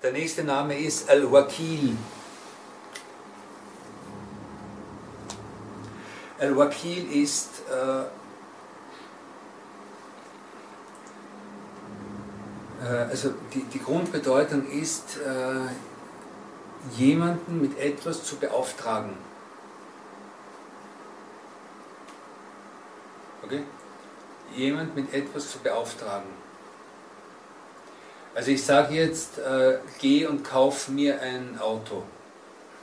Der nächste Name ist Al-Wakil. Al-Wakil ist äh, äh, also die, die Grundbedeutung ist, äh, jemanden mit etwas zu beauftragen. Okay? Jemand mit etwas zu beauftragen. Also ich sage jetzt, äh, geh und kauf mir ein Auto.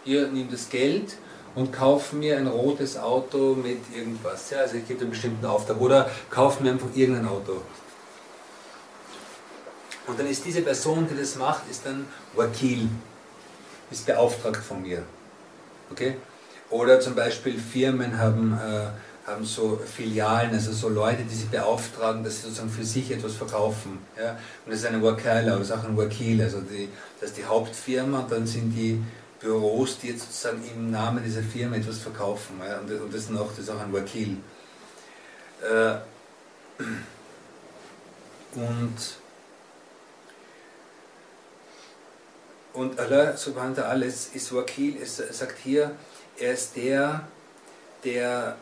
Hier nimm das Geld und kauf mir ein rotes Auto mit irgendwas. Ja, also ich gebe einen bestimmten Auftrag. Oder kauf mir einfach irgendein Auto. Und dann ist diese Person, die das macht, ist dann Wakil ist beauftragt von mir. Okay? Oder zum Beispiel Firmen haben, äh, haben so Filialen, also so Leute, die sie beauftragen, dass sie sozusagen für sich etwas verkaufen. Ja? Und das ist eine Wakala, das ist auch ein Wakil, also die, das ist die Hauptfirma und dann sind die Büros, die jetzt sozusagen im Namen dieser Firma etwas verkaufen. Ja? Und, und das, auch, das ist auch ein Wakil. Äh, und Und Allah subhanahu wa ta'ala ist, ist Wakil, es sagt hier, er ist der, der,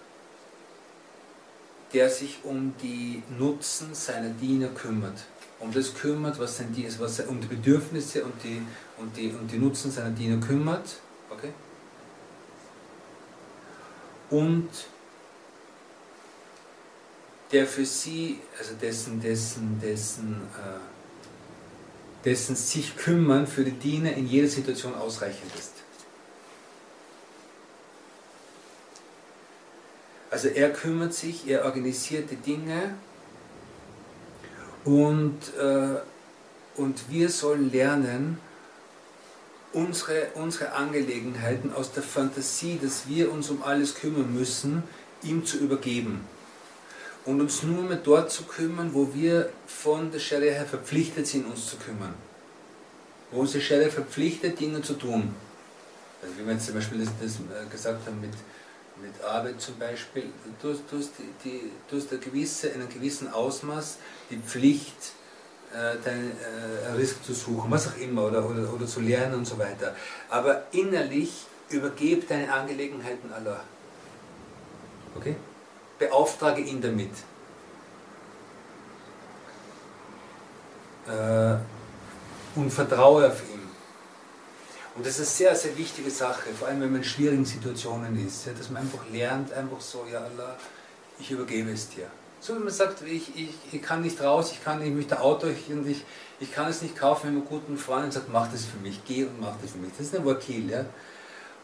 der sich um die Nutzen seiner Diener kümmert. Um das kümmert, was sein Diener ist, was um die Bedürfnisse und die, und die, und die Nutzen seiner Diener kümmert. Okay? Und der für sie, also dessen, dessen, dessen, äh, dessen sich kümmern für die Diener in jeder Situation ausreichend ist. Also er kümmert sich, er organisiert die Dinge und, äh, und wir sollen lernen, unsere, unsere Angelegenheiten aus der Fantasie, dass wir uns um alles kümmern müssen, ihm zu übergeben und uns nur mehr dort zu kümmern, wo wir von der Scharia her verpflichtet sind, uns zu kümmern. Wo uns die Scharia verpflichtet, Dinge zu tun. Also wie wir jetzt zum Beispiel das, das äh, gesagt haben mit, mit Arbeit zum Beispiel, du, hast, du hast, die, du hast eine gewisse, in einem gewissen Ausmaß die Pflicht, äh, deinen äh, Risk zu suchen, was auch immer, oder, oder, oder zu lernen und so weiter. Aber innerlich übergebe deine Angelegenheiten Allah. Okay? Beauftrage ihn damit. Äh, und vertraue auf ihn. Und das ist eine sehr, sehr wichtige Sache, vor allem wenn man in schwierigen Situationen ist, dass man einfach lernt, einfach so, ja Allah, ich übergebe es dir. So wie man sagt, ich, ich, ich kann nicht raus, ich kann nicht mit der Auto, ich, ich, ich kann es nicht kaufen, wenn man guten Freund sagt, mach das für mich, geh und mach das für mich. Das ist ein Wakil. Ja?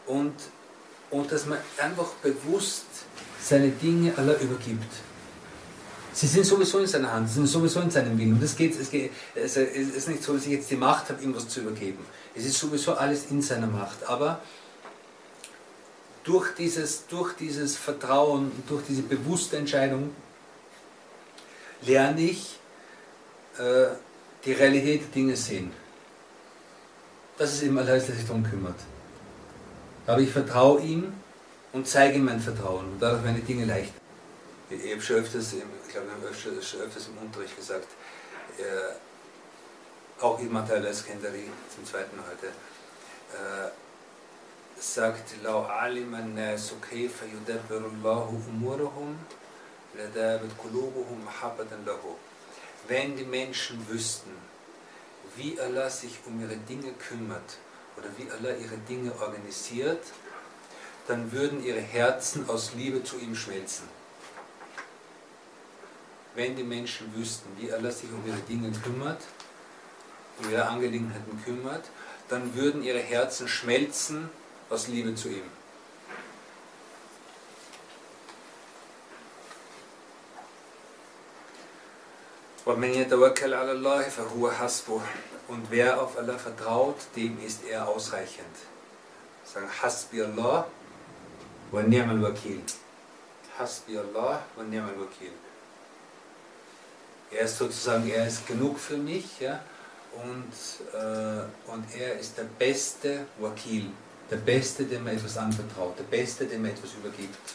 Und, und dass man einfach bewusst seine Dinge aller übergibt. Sie sind sowieso in seiner Hand, sie sind sowieso in seinem Willen. Und das geht, es, geht, es ist nicht so, dass ich jetzt die Macht habe, ihm was zu übergeben. Es ist sowieso alles in seiner Macht. Aber durch dieses, durch dieses Vertrauen, durch diese bewusste Entscheidung lerne ich äh, die Realität der Dinge sehen. Das ist eben alles, der sich darum kümmert. Aber ich vertraue ihm und zeige ihm mein Vertrauen. Und dadurch werden die Dinge leicht. Ich habe schon öfters, ich glaube, ich habe öfters, schon öfters im Unterricht gesagt, äh, auch Ibn al-Iskandari zum zweiten Mal heute, äh, sagt, لو علم الناس كيف يدبر الله أمورهم لذابت قلوبهم محبة له. Wenn die Menschen wüssten, wie Allah sich um ihre Dinge kümmert oder wie Allah ihre Dinge organisiert, dann würden ihre Herzen aus Liebe zu ihm schmelzen. Wenn die Menschen wüssten, wie Allah sich um ihre Dinge kümmert, um ihre Angelegenheiten kümmert, dann würden ihre Herzen schmelzen aus Liebe zu ihm. Und wer auf Allah vertraut, dem ist er ausreichend. Sagen Hasbi Allah ni'mal wakil. Hasbi Allah wa ni'mal. Er ist sozusagen, er ist genug für mich, ja, und, äh, und er ist der beste Wakil, der Beste, dem man etwas anvertraut, der Beste, dem man etwas übergibt.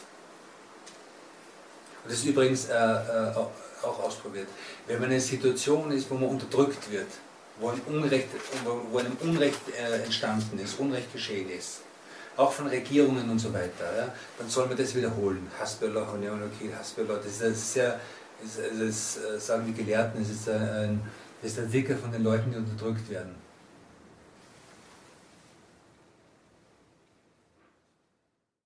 Und das ist übrigens äh, äh, auch ausprobiert. Wenn man in einer Situation ist, wo man unterdrückt wird, wo ein Unrecht, wo einem Unrecht äh, entstanden ist, Unrecht geschehen ist, auch von Regierungen und so weiter, ja, dann soll man das wiederholen. Hasbullah, Hasbullah, das ist sehr, das, das, sagen die Gelehrten, das ist ein, das ist der Dicker von den Leuten, die unterdrückt werden.